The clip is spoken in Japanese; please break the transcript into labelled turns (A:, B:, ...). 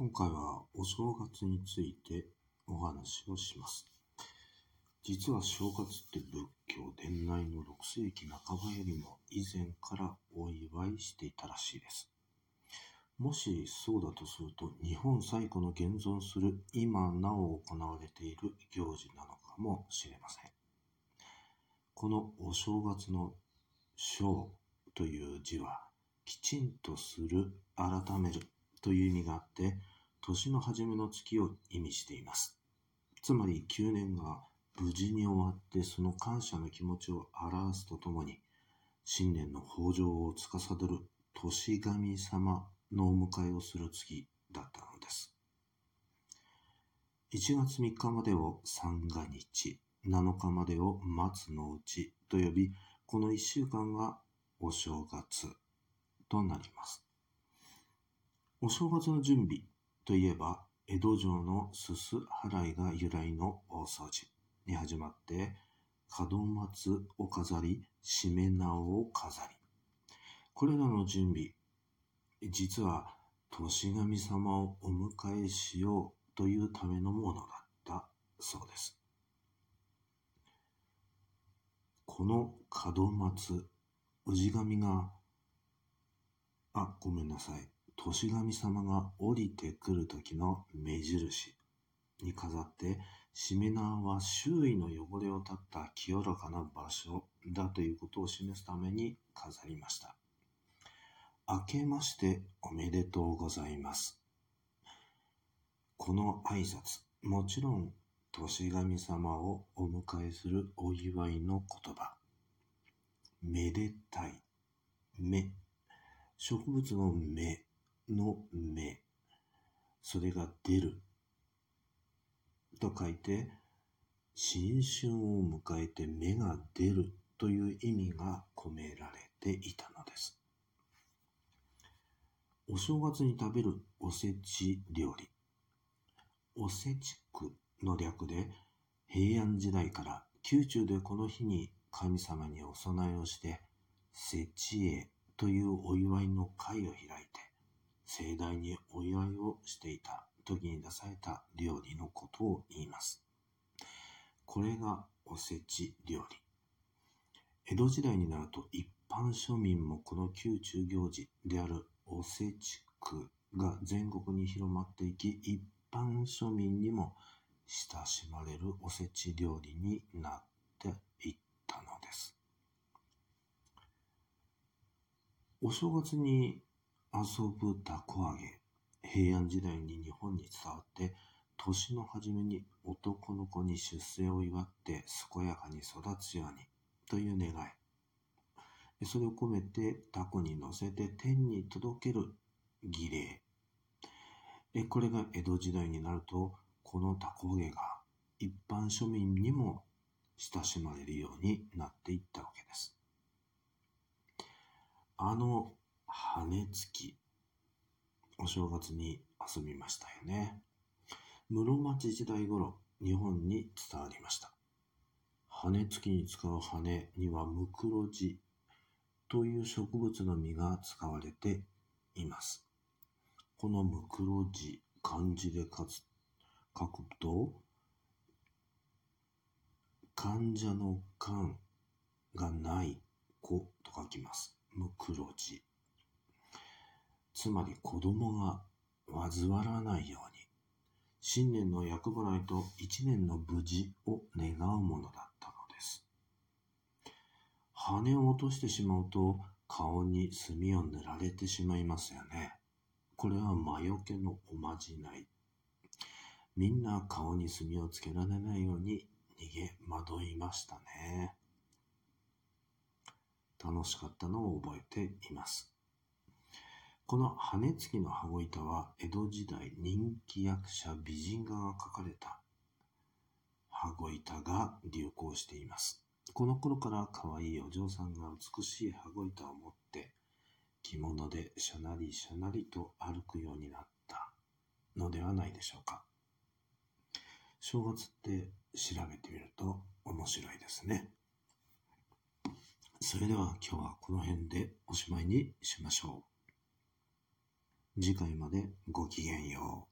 A: 今回はお正月についてお話をします。実は正月って仏教伝来の6世紀半ばよりも以前からお祝いしていたらしいです。もしそうだとすると日本最古の現存する今なお行われている行事なのかもしれません。このお正月の正という字はきちんとする、改めるという意味があって、年の初めの月を意味しています。つまり9年が無事に終わってその感謝の気持ちを表すとともに、新年の豊穣を司る年神様のお迎えをする月だったのです。1月3日までを三が日、7日までを松の内と呼び、この1週間がお正月となります。お正月の準備といえば、江戸城のすす払いが由来の大掃除に始まって、門松を飾り、しめ縄を飾り。これらの準備、実は年神様をお迎えしようというためのものだったそうです。この門松、氏神が、あ、ごめんなさい。年神様が降りてくる時の目印に飾って、しめ縄は周囲の汚れを断った清らかな場所だということを示すために飾りました。明けましておめでとうございます。この挨拶、もちろん年神様をお迎えするお祝いの言葉。めでたい、め、植物の芽の芽、それが出ると書いて、新春を迎えて芽が出るという意味が込められていたのです。お正月に食べるおせち料理。おせちくの略で、平安時代から宮中でこの日に神様にお供えをして、せちえというお祝いの会を開いて、盛大にお祝いをしていた時に出された料理のことを言います。これがおせち料理。江戸時代になると一般庶民もこの宮中行事であるおせち区が全国に広まっていき、一般庶民にも親しまれるおせち料理になっていったのです。お正月に遊ぶたこ揚げ。平安時代に日本に伝わって、年の初めに男の子に出世を祝って健やかに育つようにという願い。それを込めてタコに乗せて天に届ける儀礼。これが江戸時代になると、このたこ揚げが一般庶民にも親しまれるようになっていったわけです。あの羽つき。お正月に遊びましたよね。室町時代頃、日本に伝わりました。羽根つきに使う羽にはムクロジという植物の実が使われています。このムクロジ、漢字で書くと、患者の患がない子と書きます。ムクロジ。つまり子供が患わらないように、新年の厄払いと一年の無事を願うものだったのです。羽を落としてしまうと顔に墨を塗られてしまいますよね。これは魔除けのおまじない。みんな顔に墨をつけられないように逃げ惑いましたね。楽しかったのを覚えています。この羽根付きの羽子板は江戸時代人気役者美人画が描かれた羽子板が流行しています。この頃から可愛いお嬢さんが美しい羽子板を持って着物でしゃなりしゃなりと歩くようになったのではないでしょうか。正月って調べてみると面白いですね。それでは今日はこの辺でおしまいにしましょう。次回までごきげんよう。